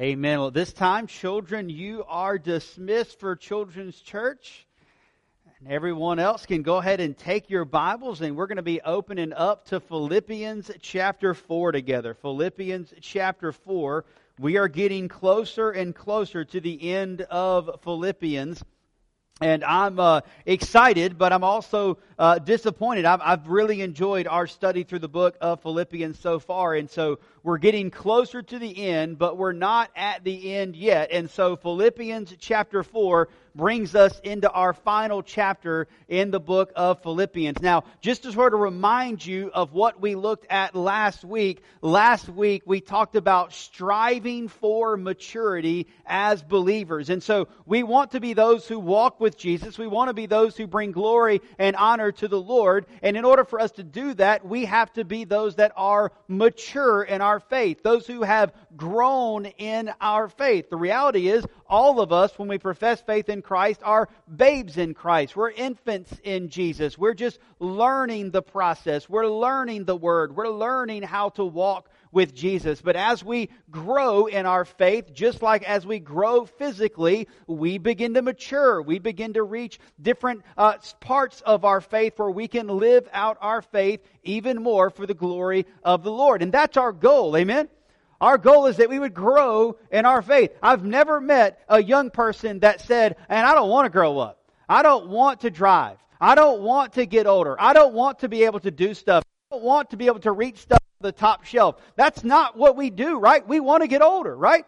Amen. Well, this time, children, you are dismissed for Children's Church. And everyone else can go ahead and take your Bibles, and we're going to be opening up to Philippians chapter 4 together. Philippians chapter 4. We are getting closer and closer to the end of Philippians. And I'm uh, excited, but I'm also uh, disappointed. I've, I've, really enjoyed our study through the book of Philippians so far. And so we're getting closer to the end, but we're not at the end yet. And so Philippians chapter 4 brings us into our final chapter in the book of Philippians. Now, just to sort of remind you of what we looked at last week, last week we talked about striving for maturity as believers. And so we want to be those who walk with Jesus. We want to be those who bring glory and honor to the Lord. And in order for us to do that, we have to be those that are mature in our faith, those who have grown in our faith. The reality is, all of us, when we profess faith in Christ, are babes in Christ. We're infants in Jesus. We're just learning the process. We're learning the Word. We're learning how to walk with Jesus. But as we grow in our faith, just like as we grow physically, we begin to mature. We begin to reach different uh, parts of our faith where we can live out our faith even more for the glory of the Lord. And that's our goal. Amen? Our goal is that we would grow in our faith. I've never met a young person that said, and I don't want to grow up. I don't want to drive. I don't want to get older. I don't want to be able to do stuff. I don't want to be able to reach stuff the top shelf. That's not what we do, right? We want to get older, right?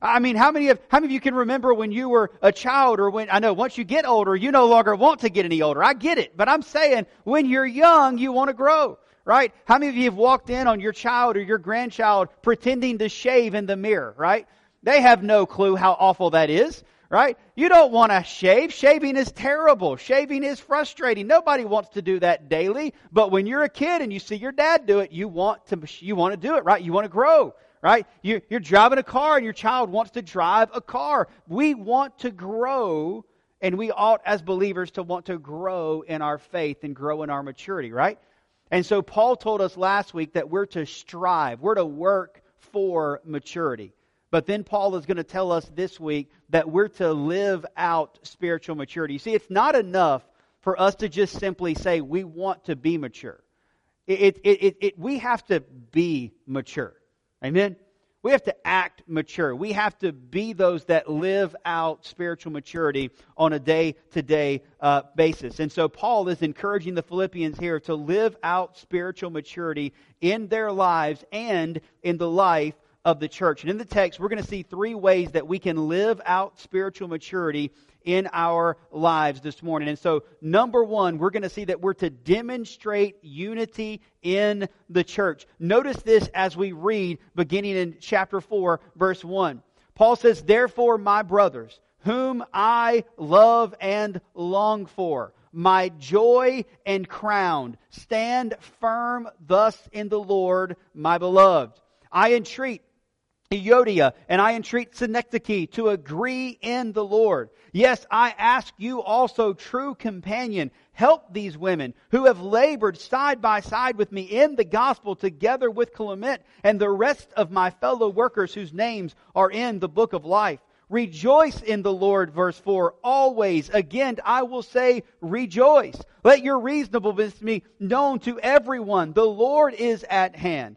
I mean, how many of how many of you can remember when you were a child or when I know once you get older, you no longer want to get any older. I get it, but I'm saying when you're young, you want to grow right? How many of you have walked in on your child or your grandchild pretending to shave in the mirror, right? They have no clue how awful that is, right? You don't want to shave. Shaving is terrible. Shaving is frustrating. Nobody wants to do that daily. But when you're a kid and you see your dad do it, you want to, you want to do it, right? You want to grow, right? You, you're driving a car and your child wants to drive a car. We want to grow and we ought as believers to want to grow in our faith and grow in our maturity, right? And so Paul told us last week that we're to strive, we're to work for maturity. But then Paul is going to tell us this week that we're to live out spiritual maturity. You see, it's not enough for us to just simply say we want to be mature. It, it, it, it, we have to be mature. Amen? We have to act mature. We have to be those that live out spiritual maturity on a day to day basis. And so Paul is encouraging the Philippians here to live out spiritual maturity in their lives and in the life of the church. And in the text, we're going to see three ways that we can live out spiritual maturity in our lives this morning. And so, number one, we're going to see that we're to demonstrate unity in the church. Notice this as we read beginning in chapter 4, verse 1. Paul says, Therefore, my brothers, whom I love and long for, my joy and crown, stand firm thus in the Lord, my beloved. I entreat Euodia, and I entreat Syntyche to agree in the Lord. Yes, I ask you also, true companion, help these women who have labored side by side with me in the gospel together with Clement and the rest of my fellow workers whose names are in the book of life. Rejoice in the Lord, verse 4, always. Again, I will say, rejoice. Let your reasonableness be known to everyone. The Lord is at hand.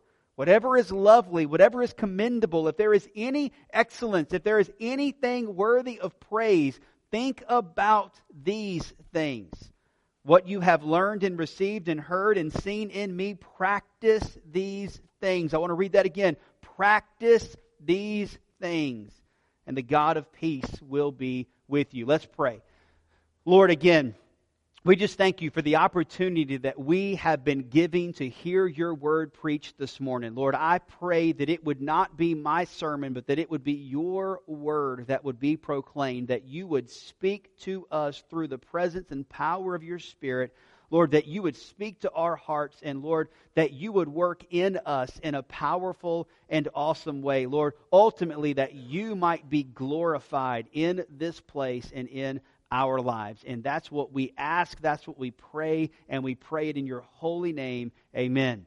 whatever is lovely, whatever is commendable, if there is any excellence, if there is anything worthy of praise, think about these things. What you have learned and received and heard and seen in me, practice these things. I want to read that again. Practice these things, and the God of peace will be with you. Let's pray. Lord, again, we just thank you for the opportunity that we have been giving to hear your word preached this morning. Lord, I pray that it would not be my sermon, but that it would be your word that would be proclaimed, that you would speak to us through the presence and power of your Spirit. Lord, that you would speak to our hearts, and Lord, that you would work in us in a powerful and awesome way. Lord, ultimately, that you might be glorified in this place and in our lives. And that's what we ask, that's what we pray, and we pray it in your holy name. Amen.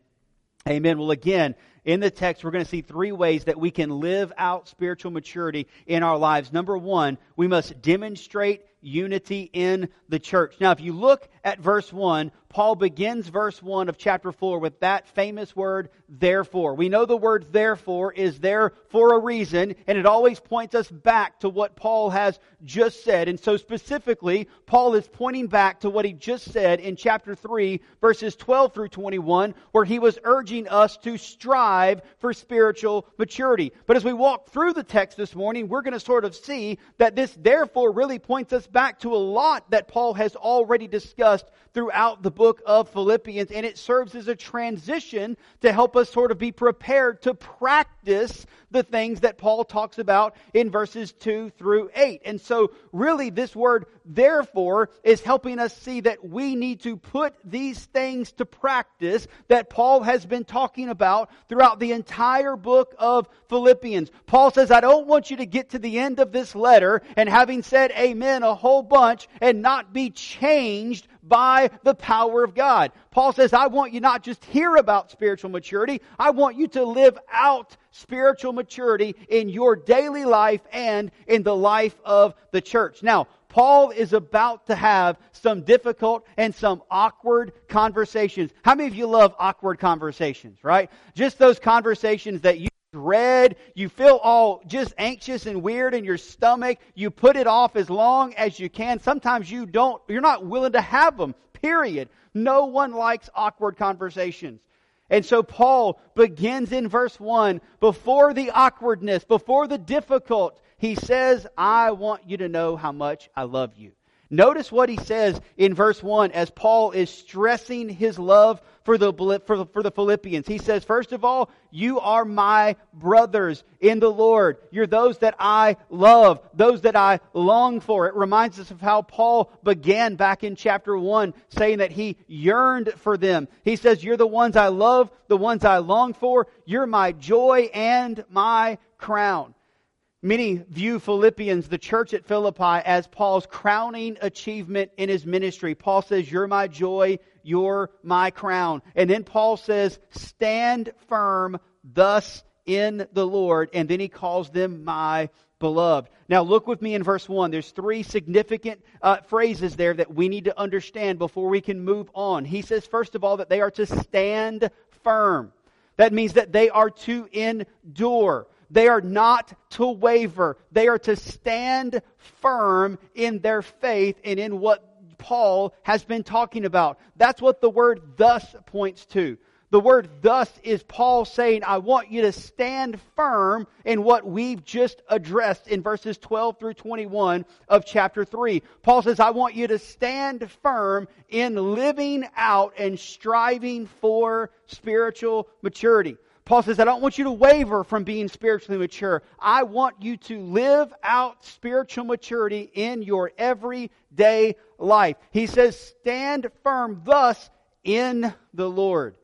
Amen. Well, again, in the text, we're going to see three ways that we can live out spiritual maturity in our lives. Number one, we must demonstrate unity in the church. Now, if you look at verse 1, Paul begins verse 1 of chapter 4 with that famous word, therefore. We know the word therefore is there for a reason, and it always points us back to what Paul has just said. And so, specifically, Paul is pointing back to what he just said in chapter 3, verses 12 through 21, where he was urging us to strive for spiritual maturity. But as we walk through the text this morning, we're going to sort of see that this therefore really points us back to a lot that Paul has already discussed throughout the book of Philippians, and it serves as a transition to help us sort of be prepared to practice the things that Paul talks about in verses 2 through 8. And so, really, this word, therefore, is helping us see that we need to put these things to practice that Paul has been talking about throughout the entire book of Philippians. Paul says, I don't want you to get to the end of this letter and having said amen a whole bunch and not be changed by the power of God. Paul says, I want you not just hear about spiritual maturity, I want you to live out spiritual maturity in your daily life and in the life of the church. Now, Paul is about to have some difficult and some awkward conversations. How many of you love awkward conversations, right? Just those conversations that you dread, you feel all just anxious and weird in your stomach, you put it off as long as you can. Sometimes you don't, you're not willing to have them, period. No one likes awkward conversations. And so Paul begins in verse 1 before the awkwardness, before the difficult, he says, I want you to know how much I love you. Notice what he says in verse 1 as Paul is stressing his love for the, for, the, for the Philippians. He says, First of all, you are my brothers in the Lord. You're those that I love, those that I long for. It reminds us of how Paul began back in chapter 1, saying that he yearned for them. He says, You're the ones I love, the ones I long for. You're my joy and my crown. Many view Philippians, the church at Philippi, as Paul's crowning achievement in his ministry. Paul says, You're my joy, you're my crown. And then Paul says, Stand firm thus in the Lord. And then he calls them my beloved. Now, look with me in verse 1. There's three significant uh, phrases there that we need to understand before we can move on. He says, first of all, that they are to stand firm. That means that they are to endure. They are not to waver. They are to stand firm in their faith and in what Paul has been talking about. That's what the word thus points to. The word thus is Paul saying, I want you to stand firm in what we've just addressed in verses 12 through 21 of chapter 3. Paul says, I want you to stand firm in living out and striving for spiritual maturity. Paul says, I don't want you to waver from being spiritually mature. I want you to live out spiritual maturity in your everyday life. He says, stand firm thus in the Lord.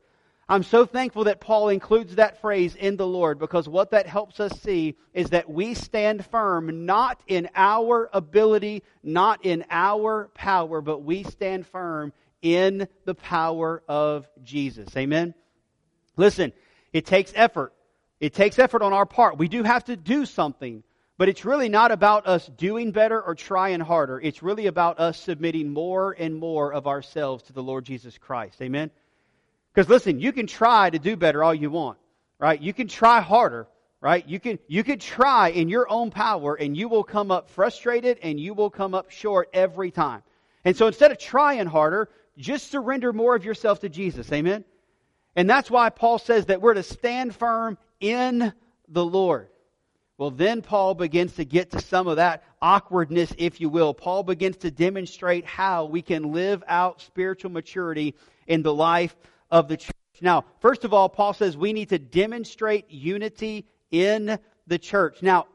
I'm so thankful that Paul includes that phrase in the Lord because what that helps us see is that we stand firm not in our ability, not in our power, but we stand firm in the power of Jesus. Amen? Listen, it takes effort. It takes effort on our part. We do have to do something, but it's really not about us doing better or trying harder. It's really about us submitting more and more of ourselves to the Lord Jesus Christ. Amen? Because listen, you can try to do better all you want, right? You can try harder, right? You can, you can try in your own power and you will come up frustrated and you will come up short every time. And so instead of trying harder, just surrender more of yourself to Jesus. Amen? And that's why Paul says that we're to stand firm in the Lord. Well, then Paul begins to get to some of that awkwardness, if you will. Paul begins to demonstrate how we can live out spiritual maturity in the life of the church. Now, first of all, Paul says we need to demonstrate unity in the church. Now,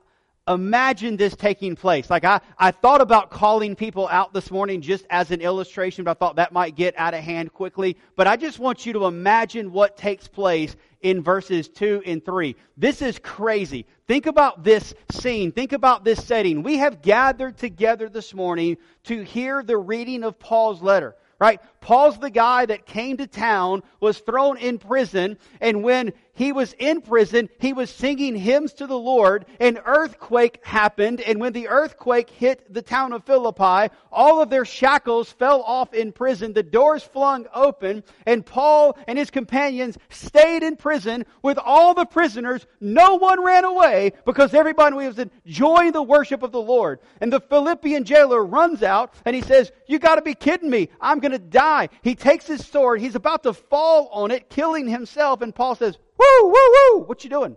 imagine this taking place. Like I, I thought about calling people out this morning just as an illustration, but I thought that might get out of hand quickly. But I just want you to imagine what takes place in verses 2 and 3. This is crazy. Think about this scene. Think about this setting. We have gathered together this morning to hear the reading of Paul's letter right? Paul's the guy that came to town, was thrown in prison, and when he was in prison, he was singing hymns to the Lord. An earthquake happened, and when the earthquake hit the town of Philippi, all of their shackles fell off in prison. The doors flung open, and Paul and his companions stayed in prison with all the prisoners. No one ran away because everybody was enjoying the worship of the Lord. And the Philippian jailer runs out and he says, You gotta be kidding me. I'm gonna die. He takes his sword. He's about to fall on it, killing himself. And Paul says, Woo, woo, woo. What you doing?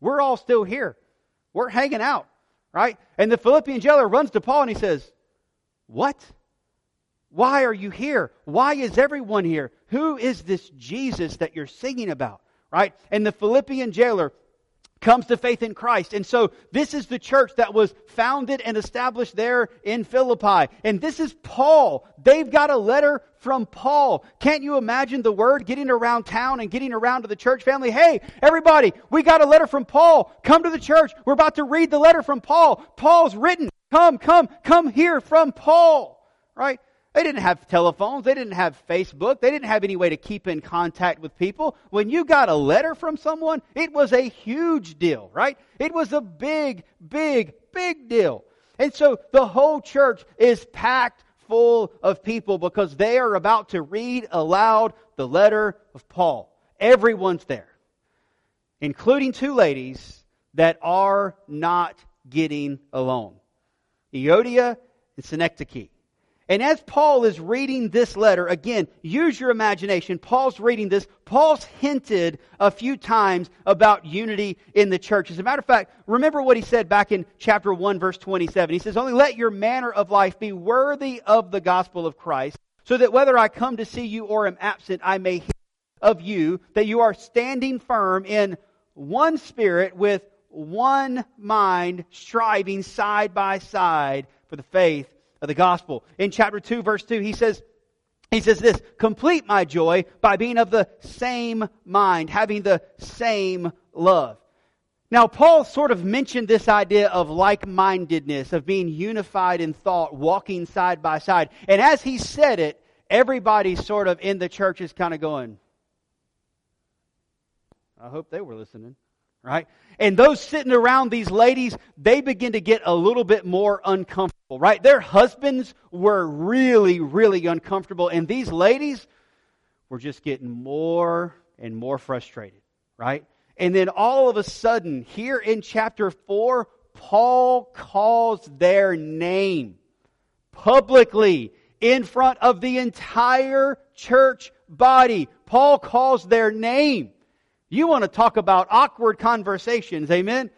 We're all still here. We're hanging out, right? And the Philippian jailer runs to Paul and he says, What? Why are you here? Why is everyone here? Who is this Jesus that you're singing about? Right? And the Philippian jailer comes to faith in Christ. And so this is the church that was founded and established there in Philippi. And this is Paul. They've got a letter from Paul. Can't you imagine the word getting around town and getting around to the church family? Hey, everybody, we got a letter from Paul. Come to the church. We're about to read the letter from Paul. Paul's written. Come, come, come here from Paul. Right? They didn't have telephones. They didn't have Facebook. They didn't have any way to keep in contact with people. When you got a letter from someone, it was a huge deal, right? It was a big, big, big deal. And so the whole church is packed full of people because they are about to read aloud the letter of Paul. Everyone's there, including two ladies that are not getting along Euodia and Syntyche. And as Paul is reading this letter, again, use your imagination. Paul's reading this. Paul's hinted a few times about unity in the church. As a matter of fact, remember what he said back in chapter 1, verse 27. He says, Only let your manner of life be worthy of the gospel of Christ, so that whether I come to see you or am absent, I may hear of you that you are standing firm in one spirit with one mind, striving side by side for the faith of the gospel. In chapter 2, verse 2, he says, he says this, complete my joy by being of the same mind, having the same love. Now, Paul sort of mentioned this idea of like mindedness, of being unified in thought, walking side by side. And as he said it, everybody sort of in the church is kind of going, I hope they were listening, right? And those sitting around these ladies, they begin to get a little bit more uncomfortable right? Their husbands were really, really uncomfortable, and these ladies were just getting more and more frustrated, right? And then all of a sudden, here in chapter 4, Paul calls their name publicly in front of the entire church body. Paul calls their name. You want to talk about awkward conversations, amen?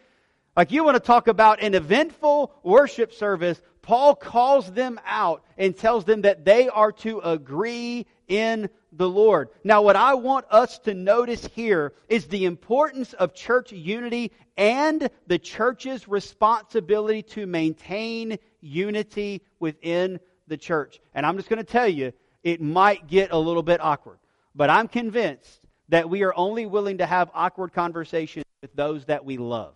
Like you want to talk about an eventful worship service. Paul calls them out and tells them that they are to agree in the Lord. Now, what I want us to notice here is the importance of church unity and the church's responsibility to maintain unity within the church. And I'm just going to tell you, it might get a little bit awkward, but I'm convinced that we are only willing to have awkward conversations with those that we love.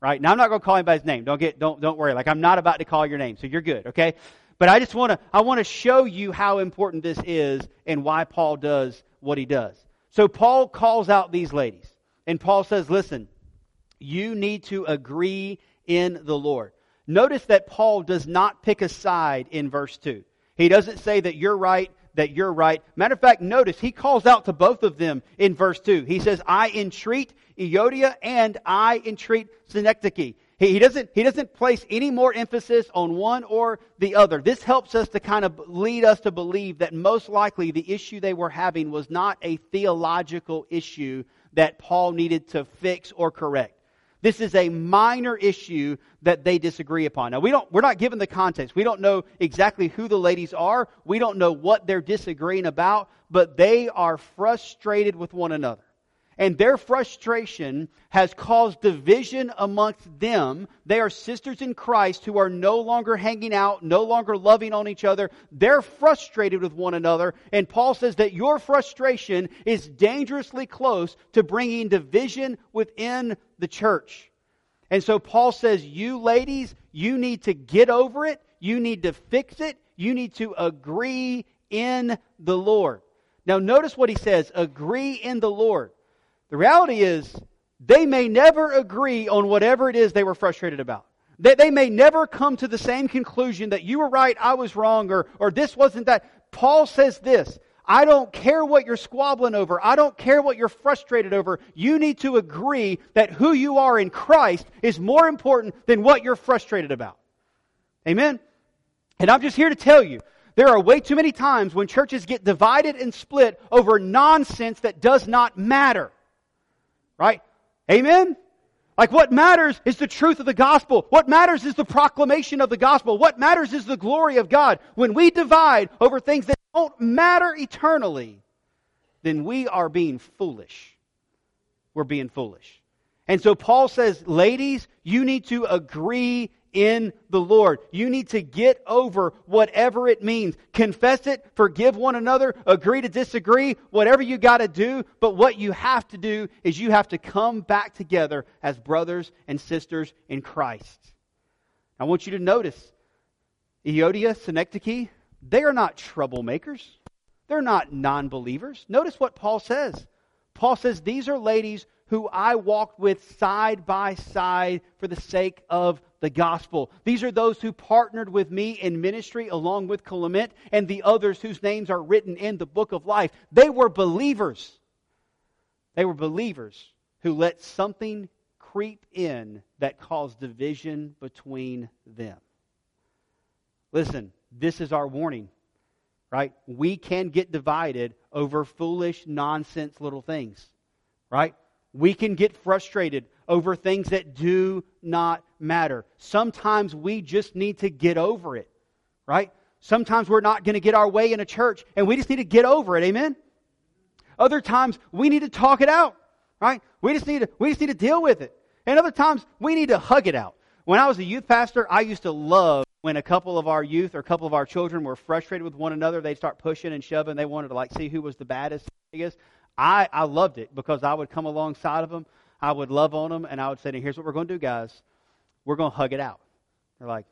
Right? Now I'm not going to call him by his name. Don't get don't don't worry. Like I'm not about to call your name. So you're good, okay? But I just want to I want to show you how important this is and why Paul does what he does. So Paul calls out these ladies. And Paul says, "Listen, you need to agree in the Lord." Notice that Paul does not pick a side in verse 2. He doesn't say that you're right, that you're right. Matter of fact, notice he calls out to both of them in verse 2. He says, I entreat Euodia and I entreat Syntyche. He, he, doesn't, he doesn't place any more emphasis on one or the other. This helps us to kind of lead us to believe that most likely the issue they were having was not a theological issue that Paul needed to fix or correct. This is a minor issue that they disagree upon. Now, we don't, we're not given the context. We don't know exactly who the ladies are. We don't know what they're disagreeing about, but they are frustrated with one another. And their frustration has caused division amongst them. They are sisters in Christ who are no longer hanging out, no longer loving on each other. They're frustrated with one another. And Paul says that your frustration is dangerously close to bringing division within the church. And so Paul says, you ladies, you need to get over it. You need to fix it. You need to agree in the Lord. Now notice what he says, agree in the Lord. The reality is, they may never agree on whatever it is they were frustrated about. They, they may never come to the same conclusion that you were right, I was wrong, or, or this wasn't that. Paul says this I don't care what you're squabbling over. I don't care what you're frustrated over. You need to agree that who you are in Christ is more important than what you're frustrated about. Amen? And I'm just here to tell you there are way too many times when churches get divided and split over nonsense that does not matter. Right? Amen? Like what matters is the truth of the gospel. What matters is the proclamation of the gospel. What matters is the glory of God. When we divide over things that don't matter eternally, then we are being foolish. We're being foolish. And so Paul says, ladies, you need to agree in the Lord. You need to get over whatever it means. Confess it, forgive one another, agree to disagree, whatever you got to do. But what you have to do is you have to come back together as brothers and sisters in Christ. I want you to notice Euodia, Syntyche, they are not troublemakers. They're not non believers. Notice what Paul says. Paul says, These are ladies who I walked with side by side for the sake of the gospel. These are those who partnered with me in ministry along with Clement and the others whose names are written in the book of life. They were believers. They were believers who let something creep in that caused division between them. Listen, this is our warning, right? We can get divided over foolish, nonsense little things, right? We can get frustrated over things that do not matter. Sometimes we just need to get over it, right? Sometimes we're not going to get our way in a church and we just need to get over it. Amen? Other times we need to talk it out, right? We just need to, we just need to deal with it. And other times we need to hug it out. When I was a youth pastor, I used to love when a couple of our youth or a couple of our children were frustrated with one another, they'd start pushing and shoving. They wanted to like see who was the baddest, biggest. I, I loved it because I would come alongside of them, I would love on them, and I would say, here's what we're going to do, guys. We're going to hug it out. They're like,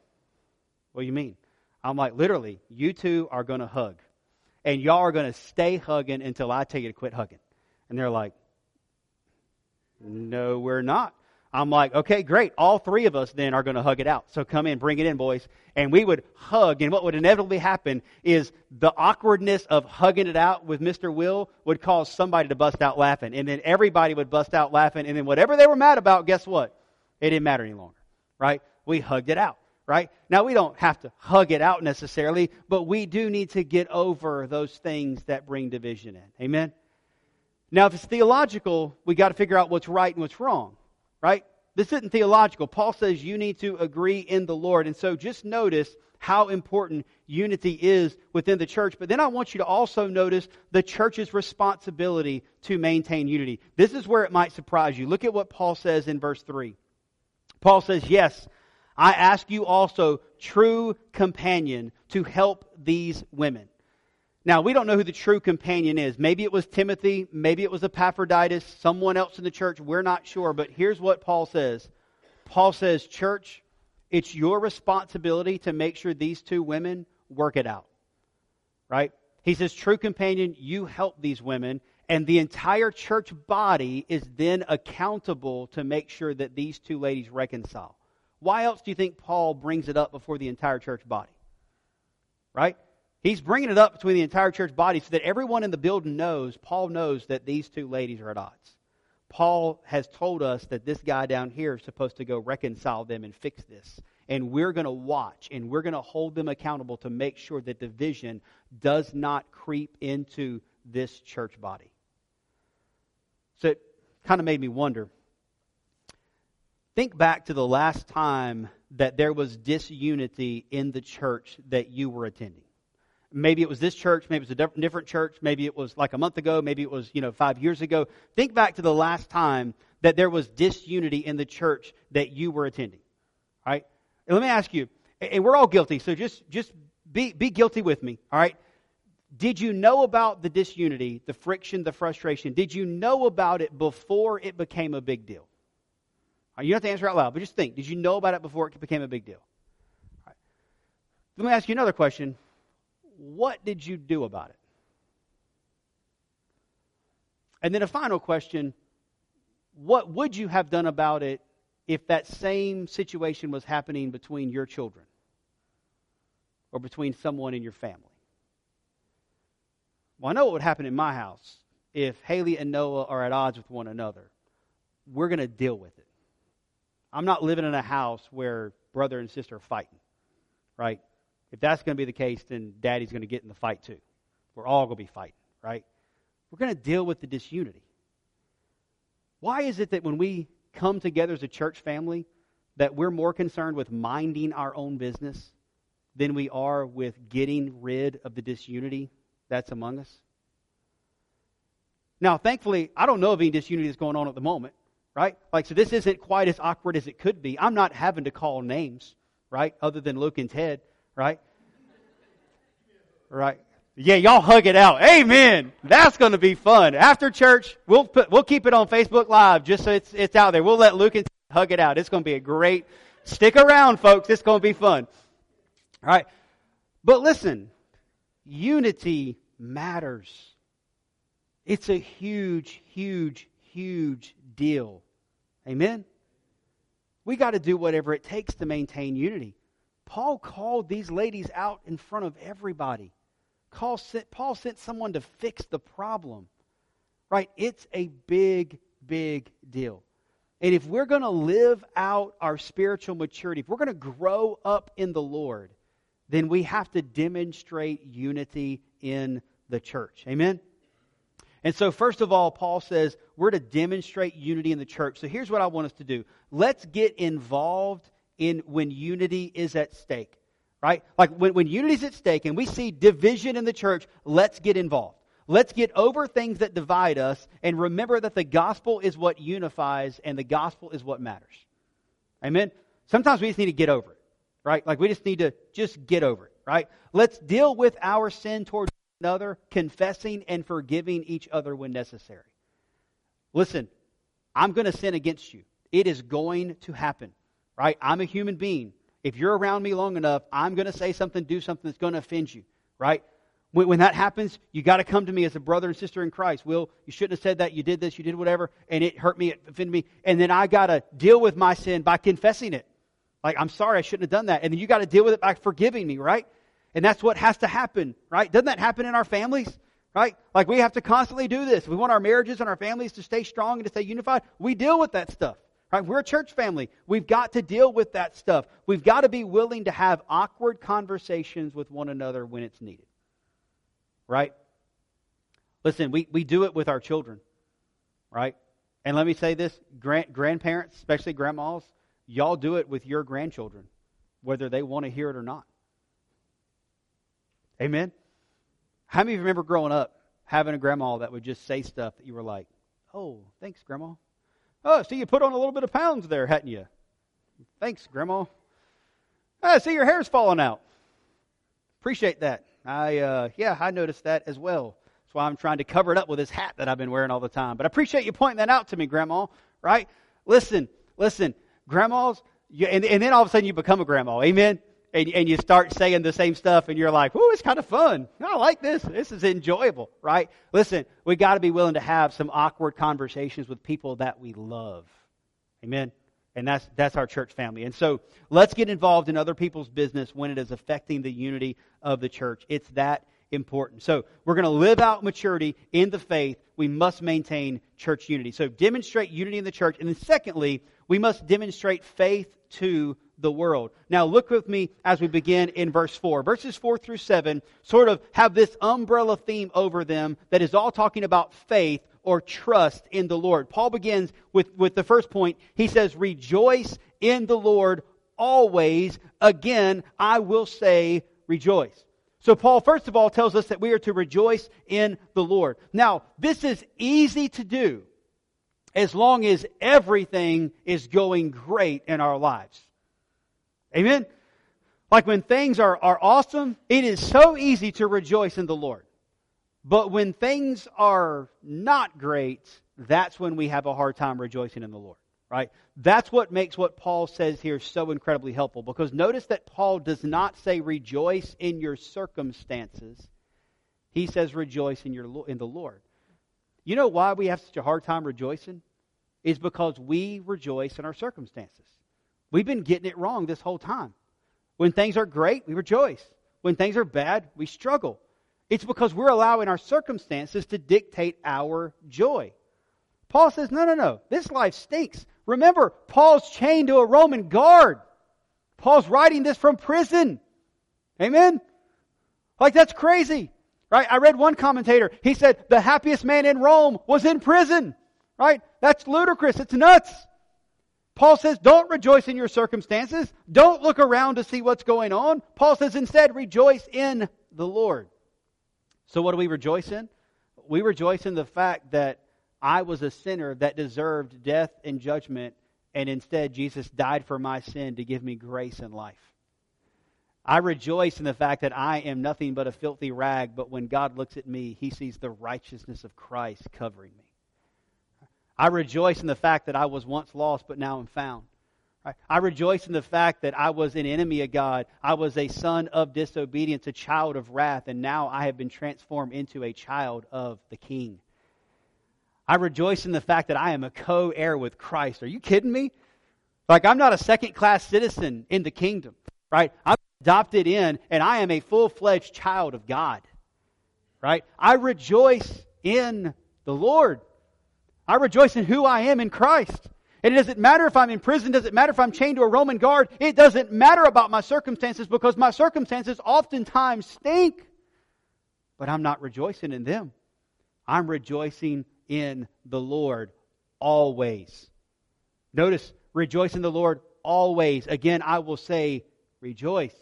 what do you mean? I'm like, literally, you two are going to hug. And y'all are going to stay hugging until I tell you to quit hugging. And they're like, no, we're not. I'm like, okay, great. All three of us then are going to hug it out. So come in, bring it in, boys. And we would hug. And what would inevitably happen is the awkwardness of hugging it out with Mr. Will would cause somebody to bust out laughing. And then everybody would bust out laughing. And then whatever they were mad about, guess what? It didn't matter any longer, right? We hugged it out, right? Now we don't have to hug it out necessarily, but we do need to get over those things that bring division in. Amen? Now, if it's theological, we got to figure out what's right and what's wrong right? This isn't theological. Paul says you need to agree in the Lord. And so just notice how important unity is within the church. But then I want you to also notice the church's responsibility to maintain unity. This is where it might surprise you. Look at what Paul says in verse 3. Paul says, Yes, I ask you also, true companion, to help these women. Now, we don't know who the true companion is. Maybe it was Timothy, maybe it was Epaphroditus, someone else in the church. We're not sure. But here's what Paul says Paul says, Church, it's your responsibility to make sure these two women work it out. Right? He says, True companion, you help these women. And the entire church body is then accountable to make sure that these two ladies reconcile. Why else do you think Paul brings it up before the entire church body? Right? He's bringing it up between the entire church body so that everyone in the building knows, Paul knows that these two ladies are at odds. Paul has told us that this guy down here is supposed to go reconcile them and fix this. And we're going to watch and we're going to hold them accountable to make sure that division does not creep into this church body. So it kind of made me wonder Think back to the last time that there was disunity in the church that you were attending. Maybe it was this church, maybe it was a different church, maybe it was like a month ago, maybe it was, you know, 5 years ago. Think back to the last time that there was disunity in the church that you were attending. All right? And let me ask you, and we're all guilty, so just just be be guilty with me, all right? Did you know about the disunity, the friction, the frustration? Did you know about it before it became a big deal? You don't have to answer out loud, but just think. Did you know about it before it became a big deal? Let me ask you another question. What did you do about it? And then a final question What would you have done about it if that same situation was happening between your children or between someone in your family? Well, I know what would happen in my house if Haley and Noah are at odds with one another. We're going to deal with it. I'm not living in a house where brother and sister are fighting, right? If that's going to be the case, then daddy's going to get in the fight too. We're all going to be fighting, right? We're going to deal with the disunity. Why is it that when we come together as a church family, that we're more concerned with minding our own business than we are with getting rid of the disunity that's among us? Now, thankfully, I don't know of any disunity that's going on at the moment, right? Like, so this isn't quite as awkward as it could be. I'm not having to call names, right? Other than Luke and Ted, right? Right. Yeah, y'all hug it out. Amen. That's going to be fun. After church, we'll put, we'll keep it on Facebook Live just so it's, it's out there. We'll let Luke and hug it out. It's going to be a great, stick around, folks. It's going to be fun. All right. But listen, unity matters. It's a huge, huge, huge deal. Amen? We got to do whatever it takes to maintain unity. Paul called these ladies out in front of everybody. Paul sent, Paul sent someone to fix the problem. Right? It's a big, big deal. And if we're going to live out our spiritual maturity, if we're going to grow up in the Lord, then we have to demonstrate unity in the church. Amen? And so, first of all, Paul says we're to demonstrate unity in the church. So, here's what I want us to do let's get involved in when unity is at stake. Right? Like when, when unity is at stake and we see division in the church, let's get involved. Let's get over things that divide us and remember that the gospel is what unifies and the gospel is what matters. Amen? Sometimes we just need to get over it right? Like we just need to just get over it, right? Let's deal with our sin towards another, confessing and forgiving each other when necessary. Listen, I'm going to sin against you. It is going to happen, right? I'm a human being. If you're around me long enough, I'm going to say something, do something that's going to offend you, right? When, when that happens, you got to come to me as a brother and sister in Christ. Will, you shouldn't have said that. You did this, you did whatever, and it hurt me, it offended me. And then I got to deal with my sin by confessing it. Like, I'm sorry, I shouldn't have done that. And then you got to deal with it by forgiving me, right? And that's what has to happen, right? Doesn't that happen in our families? Right? Like we have to constantly do this. We want our marriages and our families to stay strong and to stay unified. We deal with that stuff. Right? We're a church family. We've got to deal with that stuff. We've got to be willing to have awkward conversations with one another when it's needed. Right? Listen, we, we do it with our children. Right? And let me say this grand, grandparents, especially grandmas, Y'all do it with your grandchildren, whether they want to hear it or not. Amen? How many of you remember growing up having a grandma that would just say stuff that you were like, oh, thanks, grandma. Oh, see, you put on a little bit of pounds there, hadn't you? Thanks, grandma. I oh, see your hair's falling out. Appreciate that. I, uh, yeah, I noticed that as well. That's why I'm trying to cover it up with this hat that I've been wearing all the time. But I appreciate you pointing that out to me, grandma, right? Listen, listen, grandmas, you, and, and then all of a sudden you become a grandma. Amen? And, and you start saying the same stuff and you're like, oh, it's kind of fun. I like this. This is enjoyable, right? Listen, we got to be willing to have some awkward conversations with people that we love. Amen? And that's, that's our church family. And so let's get involved in other people's business when it is affecting the unity of the church. It's that important. So we're going to live out maturity in the faith. We must maintain church unity. So demonstrate unity in the church. And then secondly, we must demonstrate faith to the world. Now look with me as we begin in verse 4. Verses 4 through 7 sort of have this umbrella theme over them that is all talking about faith or trust in the Lord. Paul begins with, with the first point. He says, Rejoice in the Lord always. Again, I will say, Rejoice. So, Paul, first of all, tells us that we are to rejoice in the Lord. Now, this is easy to do as long as everything is going great in our lives. Amen? Like when things are, are awesome, it is so easy to rejoice in the Lord. But when things are not great, that's when we have a hard time rejoicing in the Lord, right? That's what makes what Paul says here so incredibly helpful because notice that Paul does not say rejoice in your circumstances. He says rejoice in your in the Lord. You know why we have such a hard time rejoicing? Is because we rejoice in our circumstances. We've been getting it wrong this whole time. When things are great, we rejoice. When things are bad, we struggle. It's because we're allowing our circumstances to dictate our joy. Paul says, no, no, no. This life stinks. Remember, Paul's chained to a Roman guard. Paul's writing this from prison. Amen? Like, that's crazy. Right? I read one commentator. He said, the happiest man in Rome was in prison. Right? That's ludicrous. It's nuts. Paul says, don't rejoice in your circumstances. Don't look around to see what's going on. Paul says, instead, rejoice in the Lord. So, what do we rejoice in? We rejoice in the fact that I was a sinner that deserved death and judgment, and instead Jesus died for my sin to give me grace and life. I rejoice in the fact that I am nothing but a filthy rag, but when God looks at me, he sees the righteousness of Christ covering me. I rejoice in the fact that I was once lost, but now am found. I rejoice in the fact that I was an enemy of God. I was a son of disobedience, a child of wrath, and now I have been transformed into a child of the King. I rejoice in the fact that I am a co heir with Christ. Are you kidding me? Like, I'm not a second class citizen in the kingdom, right? I'm adopted in, and I am a full fledged child of God, right? I rejoice in the Lord. I rejoice in who I am in Christ. And it doesn't matter if I'm in prison, doesn't matter if I'm chained to a Roman guard, it doesn't matter about my circumstances because my circumstances oftentimes stink. But I'm not rejoicing in them. I'm rejoicing in the Lord always. Notice, rejoice in the Lord always. Again, I will say, rejoice.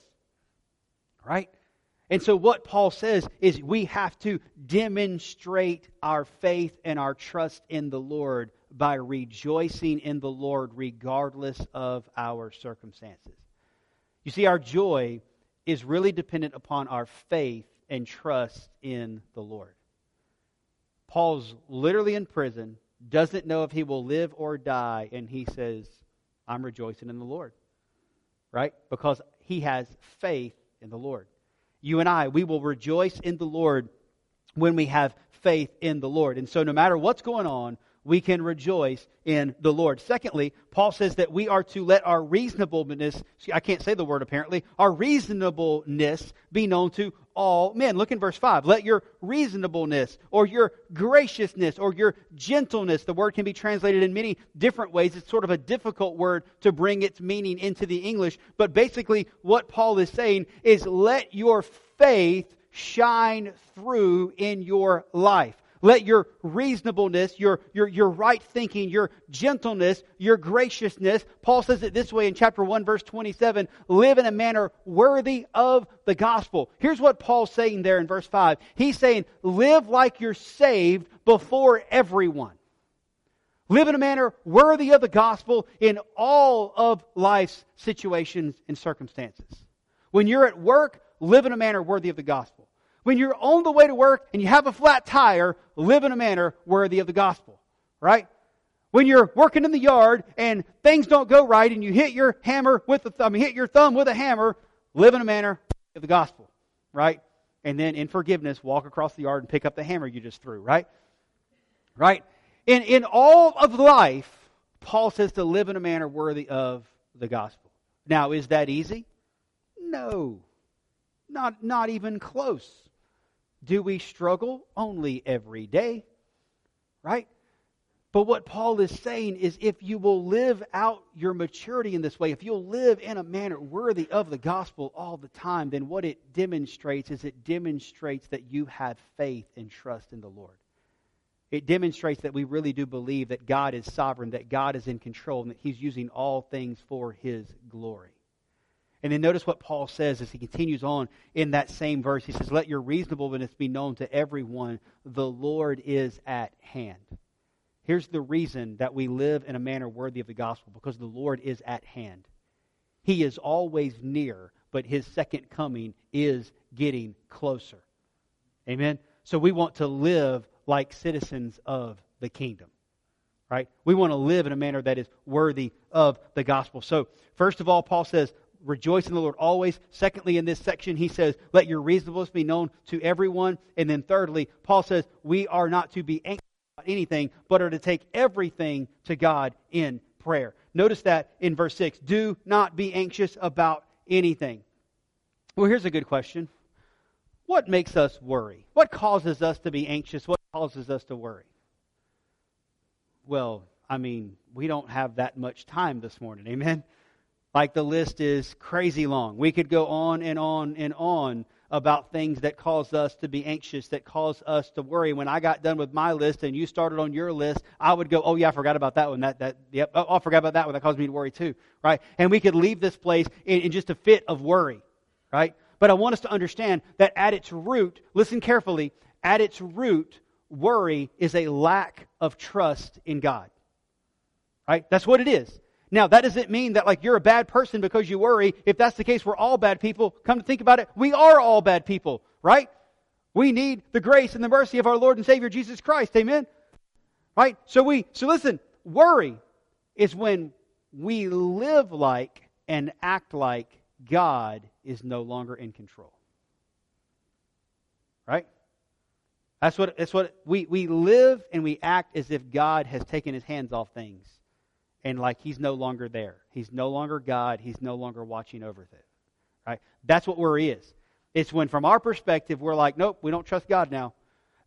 Right? And so, what Paul says is we have to demonstrate our faith and our trust in the Lord by rejoicing in the Lord regardless of our circumstances. You see, our joy is really dependent upon our faith and trust in the Lord. Paul's literally in prison, doesn't know if he will live or die, and he says, I'm rejoicing in the Lord. Right? Because he has faith in the Lord. You and I, we will rejoice in the Lord when we have faith in the Lord. And so, no matter what's going on, we can rejoice in the Lord. Secondly, Paul says that we are to let our reasonableness, I can't say the word apparently, our reasonableness be known to all men. Look in verse 5. Let your reasonableness or your graciousness or your gentleness, the word can be translated in many different ways. It's sort of a difficult word to bring its meaning into the English. But basically, what Paul is saying is let your faith shine through in your life. Let your reasonableness, your, your, your right thinking, your gentleness, your graciousness, Paul says it this way in chapter 1, verse 27, live in a manner worthy of the gospel. Here's what Paul's saying there in verse 5. He's saying, live like you're saved before everyone. Live in a manner worthy of the gospel in all of life's situations and circumstances. When you're at work, live in a manner worthy of the gospel. When you're on the way to work and you have a flat tire, live in a manner worthy of the gospel, right? When you're working in the yard and things don't go right and you hit your hammer with the thumb, hit your thumb with a hammer, live in a manner of the gospel, right? And then in forgiveness, walk across the yard and pick up the hammer you just threw, right? Right? In, in all of life, Paul says to live in a manner worthy of the gospel. Now, is that easy? No. Not, not even close. Do we struggle? Only every day. Right? But what Paul is saying is if you will live out your maturity in this way, if you'll live in a manner worthy of the gospel all the time, then what it demonstrates is it demonstrates that you have faith and trust in the Lord. it demonstrates that we really do believe that God is sovereign, that God is in control, and that He's using all things for His glory. And then notice what Paul says as he continues on in that same verse. He says, Let your reasonableness be known to everyone. The Lord is at hand. Here's the reason that we live in a manner worthy of the gospel because the Lord is at hand. He is always near, but his second coming is getting closer. Amen? So we want to live like citizens of the kingdom. Right? We want to live in a manner that is worthy of the gospel. So, first of all, Paul says, rejoice in the Lord always. Secondly, in this section, he says, let your reasonableness be known to everyone. And then thirdly, Paul says, we are not to be anxious about anything, but are to take everything to God in prayer. Notice that in verse 6 do not be anxious about anything. Well, here's a good question. What makes us worry? What causes us to be anxious? What causes us to worry? Well, I mean, we don't have that much time this morning. Amen? Like the list is crazy long. We could go on and on and on about things that cause us to be anxious, that cause us to worry. When I got done with my list and you started on your list, I would go, "Oh yeah, I forgot about that one. That that yep, oh, I forgot about that one. That caused me to worry too." Right? And we could leave this place in, in just a fit of worry. Right? But I want us to understand that at its root, listen carefully, at its root, worry is a lack of trust in God. Right? That's what it is. Now, that doesn't mean that like you're a bad person because you worry. If that's the case, we're all bad people. Come to think about it, we are all bad people, right? We need the grace and the mercy of our Lord and Savior Jesus Christ. Amen. Right? So we so listen, worry is when we live like and act like God is no longer in control. Right? That's what that's what we, we live and we act as if God has taken his hands off things and like he's no longer there. He's no longer God. He's no longer watching over it. Right? That's what worry is. It's when, from our perspective, we're like, nope, we don't trust God now.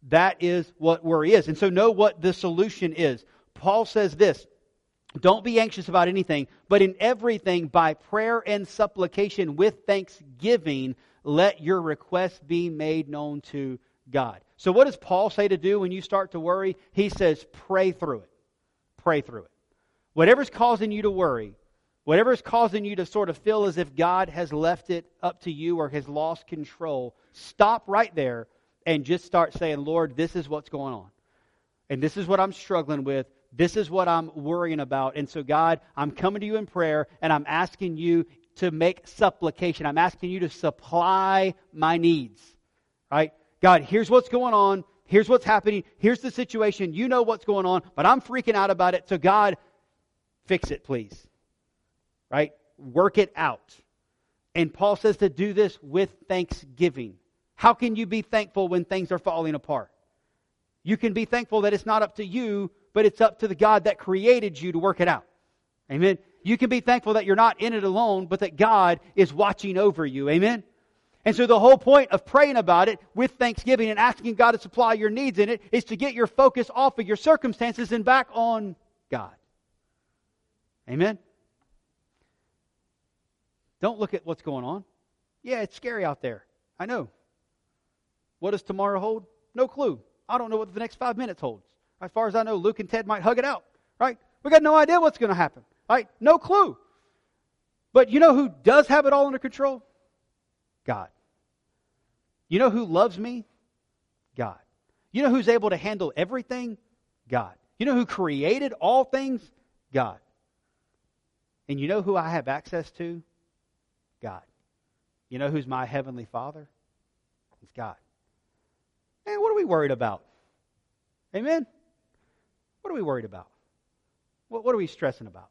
That is what worry is. And so, know what the solution is. Paul says this Don't be anxious about anything, but in everything, by prayer and supplication with thanksgiving, let your requests be made known to God. So, what does Paul say to do when you start to worry? He says, pray through it. Pray through it. Whatever's causing you to worry, whatever's causing you to sort of feel as if God has left it up to you or has lost control, stop right there and just start saying, Lord, this is what's going on. And this is what I'm struggling with. This is what I'm worrying about. And so, God, I'm coming to you in prayer and I'm asking you to make supplication. I'm asking you to supply my needs. Right? God, here's what's going on. Here's what's happening. Here's the situation. You know what's going on, but I'm freaking out about it. So, God, Fix it, please. Right? Work it out. And Paul says to do this with thanksgiving. How can you be thankful when things are falling apart? You can be thankful that it's not up to you, but it's up to the God that created you to work it out. Amen. You can be thankful that you're not in it alone, but that God is watching over you. Amen. And so the whole point of praying about it with thanksgiving and asking God to supply your needs in it is to get your focus off of your circumstances and back on God. Amen? Don't look at what's going on. Yeah, it's scary out there. I know. What does tomorrow hold? No clue. I don't know what the next five minutes holds. As far as I know, Luke and Ted might hug it out, right? We got no idea what's going to happen, right? No clue. But you know who does have it all under control? God. You know who loves me? God. You know who's able to handle everything? God. You know who created all things? God. And you know who I have access to? God. You know who's my heavenly Father? It's God. And what are we worried about? Amen? What are we worried about? What, what are we stressing about?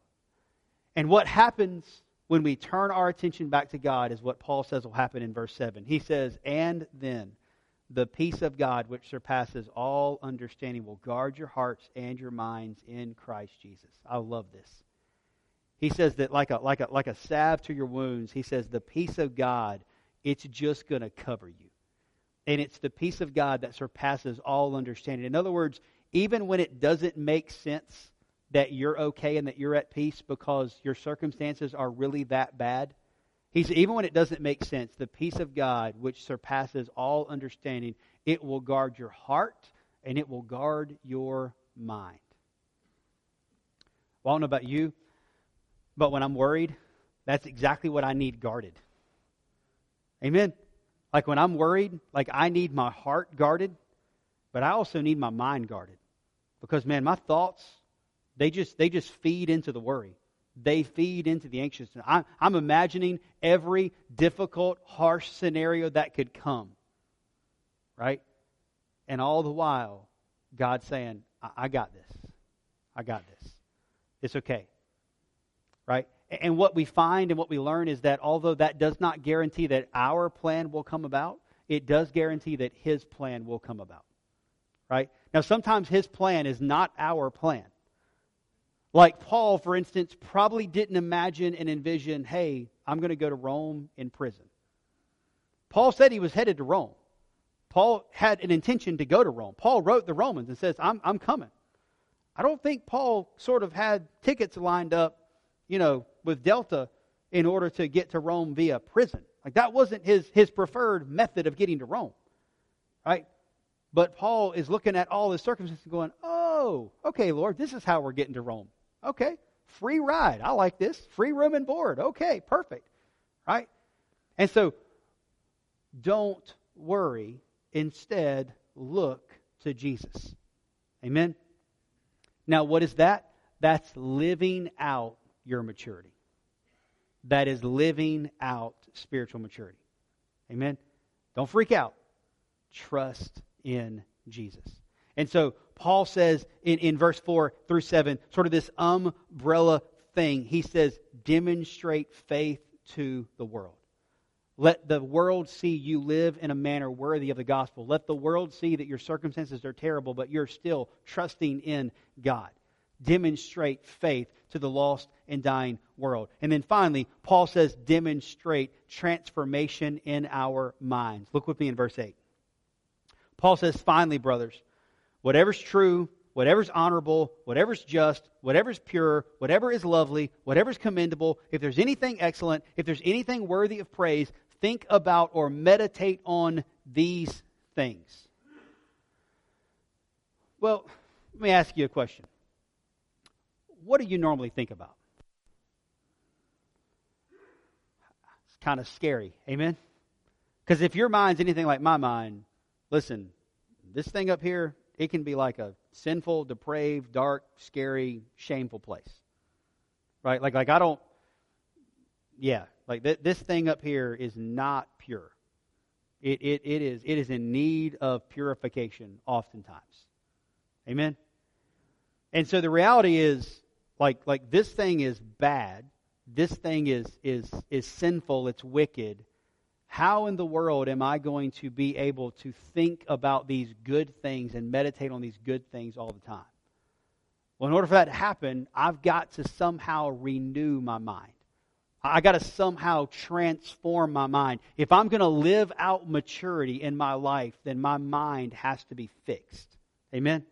And what happens when we turn our attention back to God is what Paul says will happen in verse 7. He says, And then the peace of God, which surpasses all understanding, will guard your hearts and your minds in Christ Jesus. I love this. He says that like a, like a, like a salve to your wounds, he says the peace of God, it's just going to cover you. And it's the peace of God that surpasses all understanding. In other words, even when it doesn't make sense that you're okay and that you're at peace because your circumstances are really that bad, he's even when it doesn't make sense, the peace of God, which surpasses all understanding, it will guard your heart and it will guard your mind. Well, I don't know about you, but when I'm worried, that's exactly what I need guarded. Amen. Like when I'm worried, like I need my heart guarded, but I also need my mind guarded. Because man, my thoughts, they just they just feed into the worry. They feed into the anxiousness. I'm, I'm imagining every difficult, harsh scenario that could come. Right? And all the while, God saying, I, I got this. I got this. It's okay. Right? And what we find and what we learn is that although that does not guarantee that our plan will come about, it does guarantee that His plan will come about. Right? Now, sometimes His plan is not our plan. Like Paul, for instance, probably didn't imagine and envision, hey, I'm going to go to Rome in prison. Paul said he was headed to Rome. Paul had an intention to go to Rome. Paul wrote the Romans and says, I'm, I'm coming. I don't think Paul sort of had tickets lined up, you know, with Delta in order to get to Rome via prison. Like that wasn't his, his preferred method of getting to Rome. Right? But Paul is looking at all the circumstances going, oh, okay, Lord, this is how we're getting to Rome. Okay, free ride. I like this. Free room and board. Okay, perfect. Right? And so don't worry Instead, look to Jesus. Amen? Now, what is that? That's living out your maturity. That is living out spiritual maturity. Amen? Don't freak out. Trust in Jesus. And so, Paul says in, in verse 4 through 7, sort of this umbrella thing, he says, demonstrate faith to the world. Let the world see you live in a manner worthy of the gospel. Let the world see that your circumstances are terrible, but you're still trusting in God. Demonstrate faith to the lost and dying world. And then finally, Paul says, demonstrate transformation in our minds. Look with me in verse 8. Paul says, finally, brothers, whatever's true, whatever's honorable, whatever's just, whatever's pure, whatever is lovely, whatever's commendable, if there's anything excellent, if there's anything worthy of praise, think about or meditate on these things? Well, let me ask you a question. What do you normally think about? It's kind of scary. Amen? Because if your mind's anything like my mind, listen, this thing up here, it can be like a sinful, depraved, dark, scary, shameful place. Right? Like, like I don't, yeah, like th- this thing up here is not pure. It, it, it, is, it is in need of purification oftentimes. Amen? And so the reality is, like, like this thing is bad. This thing is, is, is sinful. It's wicked. How in the world am I going to be able to think about these good things and meditate on these good things all the time? Well, in order for that to happen, I've got to somehow renew my mind. I got to somehow transform my mind. If I'm going to live out maturity in my life, then my mind has to be fixed. Amen.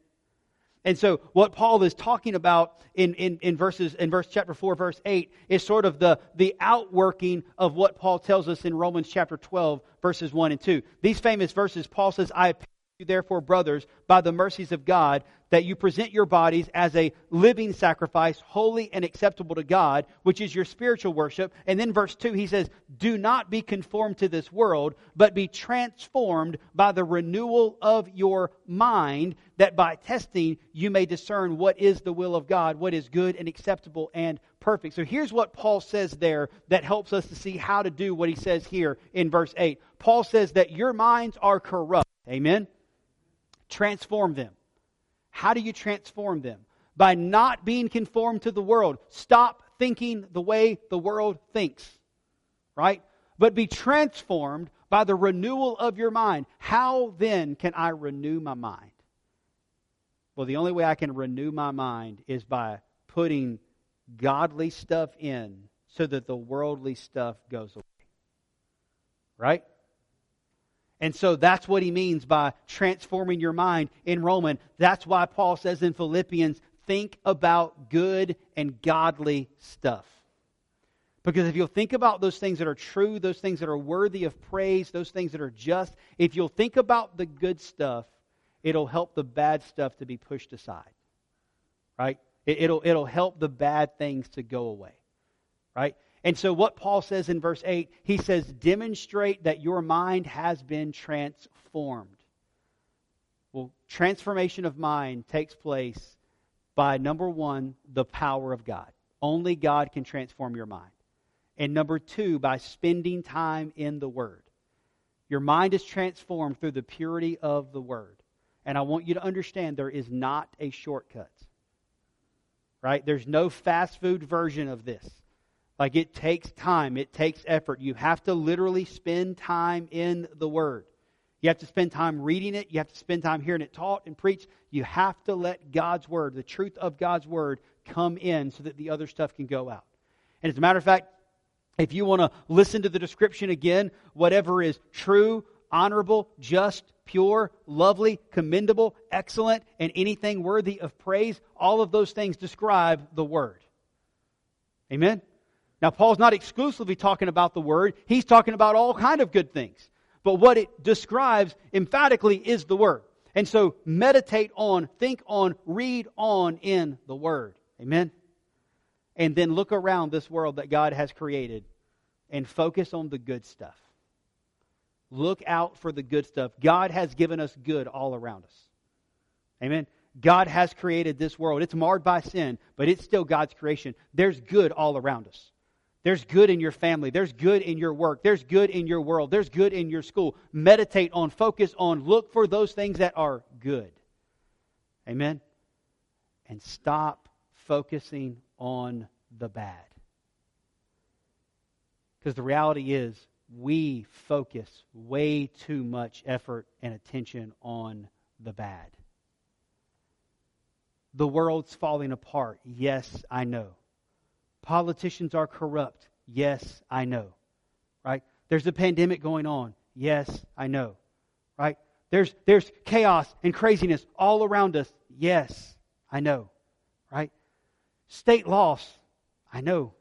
And so what Paul is talking about in, in, in verses in verse chapter 4, verse 8, is sort of the, the outworking of what Paul tells us in Romans chapter 12, verses 1 and 2. These famous verses, Paul says, I appeal you therefore, brothers, by the mercies of God, that you present your bodies as a living sacrifice, holy and acceptable to God, which is your spiritual worship. And then verse 2, he says, Do not be conformed to this world, but be transformed by the renewal of your mind, that by testing you may discern what is the will of God, what is good and acceptable and perfect. So here's what Paul says there that helps us to see how to do what he says here in verse 8. Paul says that your minds are corrupt. Amen? Transform them. How do you transform them? By not being conformed to the world. Stop thinking the way the world thinks. Right? But be transformed by the renewal of your mind. How then can I renew my mind? Well, the only way I can renew my mind is by putting godly stuff in so that the worldly stuff goes away. Right? And so that's what he means by transforming your mind in Roman. That's why Paul says in Philippians, think about good and godly stuff. Because if you'll think about those things that are true, those things that are worthy of praise, those things that are just, if you'll think about the good stuff it'll help the bad stuff to be pushed aside. Right? It, will it'll help the bad things to go away. Right? And so, what Paul says in verse 8, he says, demonstrate that your mind has been transformed. Well, transformation of mind takes place by number one, the power of God. Only God can transform your mind. And number two, by spending time in the Word. Your mind is transformed through the purity of the Word. And I want you to understand there is not a shortcut. Right? There's no fast food version of this. Like it takes time, it takes effort. You have to literally spend time in the Word. You have to spend time reading it. You have to spend time hearing it taught and preached. You have to let God's Word, the truth of God's Word, come in so that the other stuff can go out. And as a matter of fact, if you want to listen to the description again, whatever is true, honorable, just, pure, lovely, commendable, excellent, and anything worthy of praise, all of those things describe the Word. Amen? Now, Paul's not exclusively talking about the Word, he's talking about all kind of good things. But what it describes emphatically is the Word. And so meditate on, think on, read on in the Word. Amen? And then look around this world that God has created and focus on the good stuff. Look out for the good stuff. God has given us good all around us. Amen? God has created this world. It's marred by sin, but it's still God's creation. There's good all around us. There's good in your family. There's good in your work. There's good in your world. There's good in your school. Meditate on, focus on, look for those things that are good. Amen? And stop focusing on the bad. Because the reality is, we focus way too much effort and attention on the bad. The world's falling apart. Yes, I know. Politicians are corrupt. Yes, I know. Right? There's a pandemic going on. Yes, I know. Right? There's, there's chaos and craziness all around us. Yes, I know. Right? State loss. I know.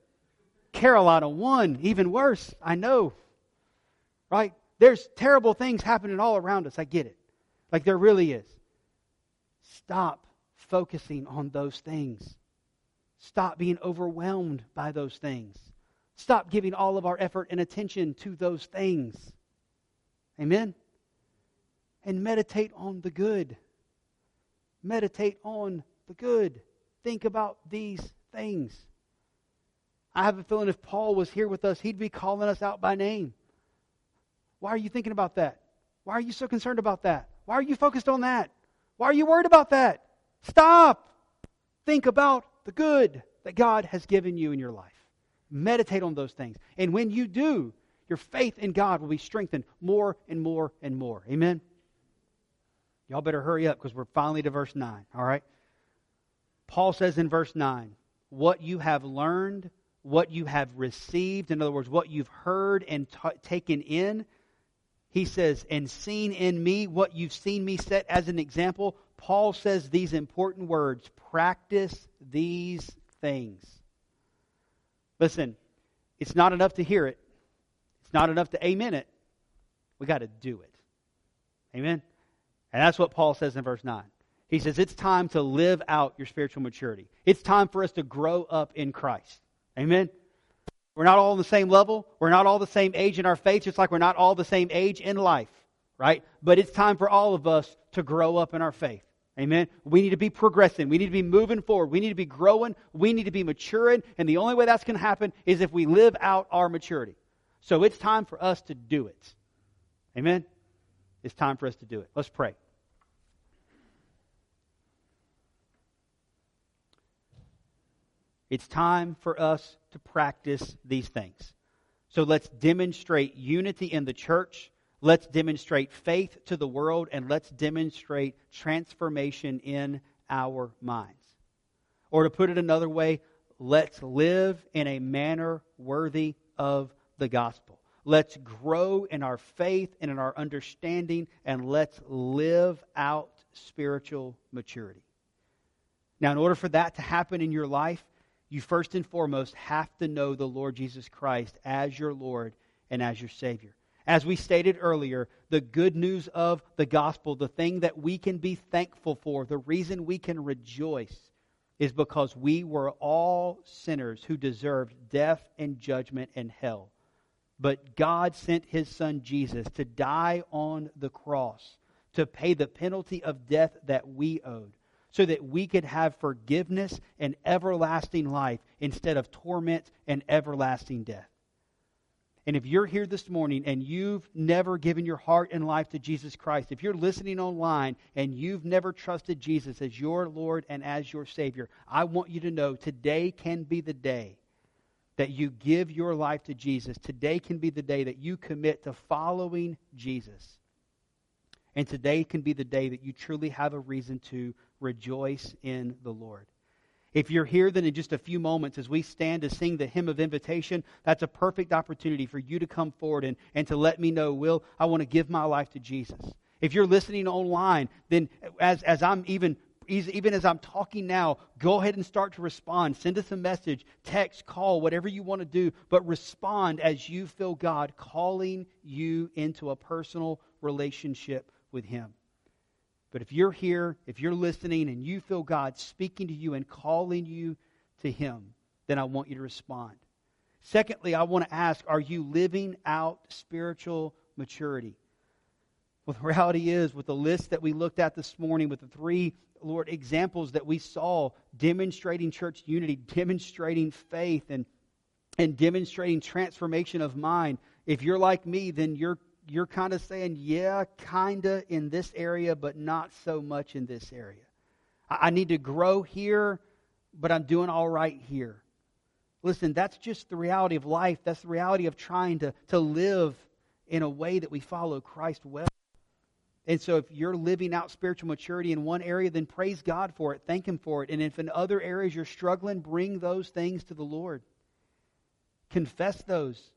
Carolina won. Even worse. I know. Right? There's terrible things happening all around us. I get it. Like there really is. Stop focusing on those things. Stop being overwhelmed by those things. Stop giving all of our effort and attention to those things. Amen? And meditate on the good. Meditate on the good. Think about these things. I have a feeling if Paul was here with us, he'd be calling us out by name. Why are you thinking about that? Why are you so concerned about that? Why are you focused on that? Why are you worried about that? Stop. Think about the good that God has given you in your life. Meditate on those things. And when you do, your faith in God will be strengthened more and more and more. Amen? Y'all better hurry up because we're finally to verse 9. All right? Paul says in verse 9, what you have learned, what you have received, in other words, what you've heard and t- taken in, he says, and seen in me, what you've seen me set as an example, Paul says these important words practice these things. Listen, it's not enough to hear it, it's not enough to amen it. We got to do it. Amen? And that's what Paul says in verse 9. He says it's time to live out your spiritual maturity. It's time for us to grow up in Christ. Amen? We're not all on the same level. We're not all the same age in our faith, just like we're not all the same age in life, right? But it's time for all of us to grow up in our faith. Amen. We need to be progressing. We need to be moving forward. We need to be growing. We need to be maturing. And the only way that's going to happen is if we live out our maturity. So it's time for us to do it. Amen. It's time for us to do it. Let's pray. It's time for us to practice these things. So let's demonstrate unity in the church Let's demonstrate faith to the world and let's demonstrate transformation in our minds. Or to put it another way, let's live in a manner worthy of the gospel. Let's grow in our faith and in our understanding, and let's live out spiritual maturity. Now, in order for that to happen in your life, you first and foremost have to know the Lord Jesus Christ as your Lord and as your Savior. As we stated earlier, the good news of the gospel, the thing that we can be thankful for, the reason we can rejoice, is because we were all sinners who deserved death and judgment and hell. But God sent his son Jesus to die on the cross to pay the penalty of death that we owed so that we could have forgiveness and everlasting life instead of torment and everlasting death. And if you're here this morning and you've never given your heart and life to Jesus Christ, if you're listening online and you've never trusted Jesus as your Lord and as your Savior, I want you to know today can be the day that you give your life to Jesus. Today can be the day that you commit to following Jesus. And today can be the day that you truly have a reason to rejoice in the Lord. If you're here, then in just a few moments, as we stand to sing the hymn of invitation, that's a perfect opportunity for you to come forward and, and to let me know, Will, I want to give my life to Jesus. If you're listening online, then as, as I'm even even as I'm talking now, go ahead and start to respond. Send us a message, text, call, whatever you want to do, but respond as you feel God calling you into a personal relationship with Him. But if you're here, if you're listening, and you feel God speaking to you and calling you to Him, then I want you to respond. Secondly, I want to ask are you living out spiritual maturity? Well, the reality is, with the list that we looked at this morning, with the three, Lord, examples that we saw demonstrating church unity, demonstrating faith, and, and demonstrating transformation of mind, if you're like me, then you're you're kind of saying, yeah, kind of in this area, but not so much in this area. I, I need to grow here, but I'm doing all right here. Listen, that's just the reality of life. That's the reality of trying to, to live in a way that we follow Christ well. And so, if you're living out spiritual maturity in one area, then praise God for it. Thank Him for it. And if in other areas you're struggling, bring those things to the Lord. Confess those.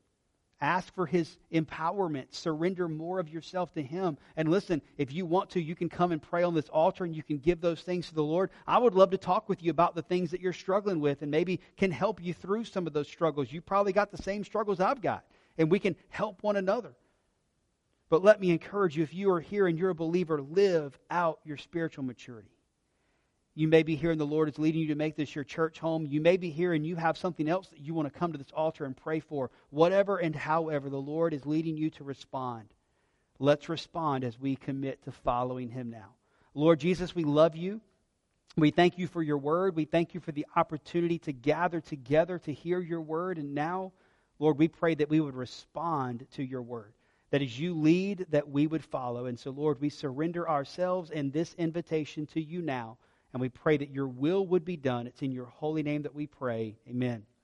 Ask for his empowerment. Surrender more of yourself to him. And listen, if you want to, you can come and pray on this altar and you can give those things to the Lord. I would love to talk with you about the things that you're struggling with and maybe can help you through some of those struggles. You probably got the same struggles I've got, and we can help one another. But let me encourage you if you are here and you're a believer, live out your spiritual maturity. You may be here and the Lord is leading you to make this your church home. You may be here and you have something else that you want to come to this altar and pray for. Whatever and however the Lord is leading you to respond. Let's respond as we commit to following Him now. Lord Jesus, we love you. We thank you for your word. We thank you for the opportunity to gather together to hear your word. And now, Lord, we pray that we would respond to your word. That as you lead, that we would follow. And so, Lord, we surrender ourselves and this invitation to you now and we pray that your will would be done. It's in your holy name that we pray. Amen.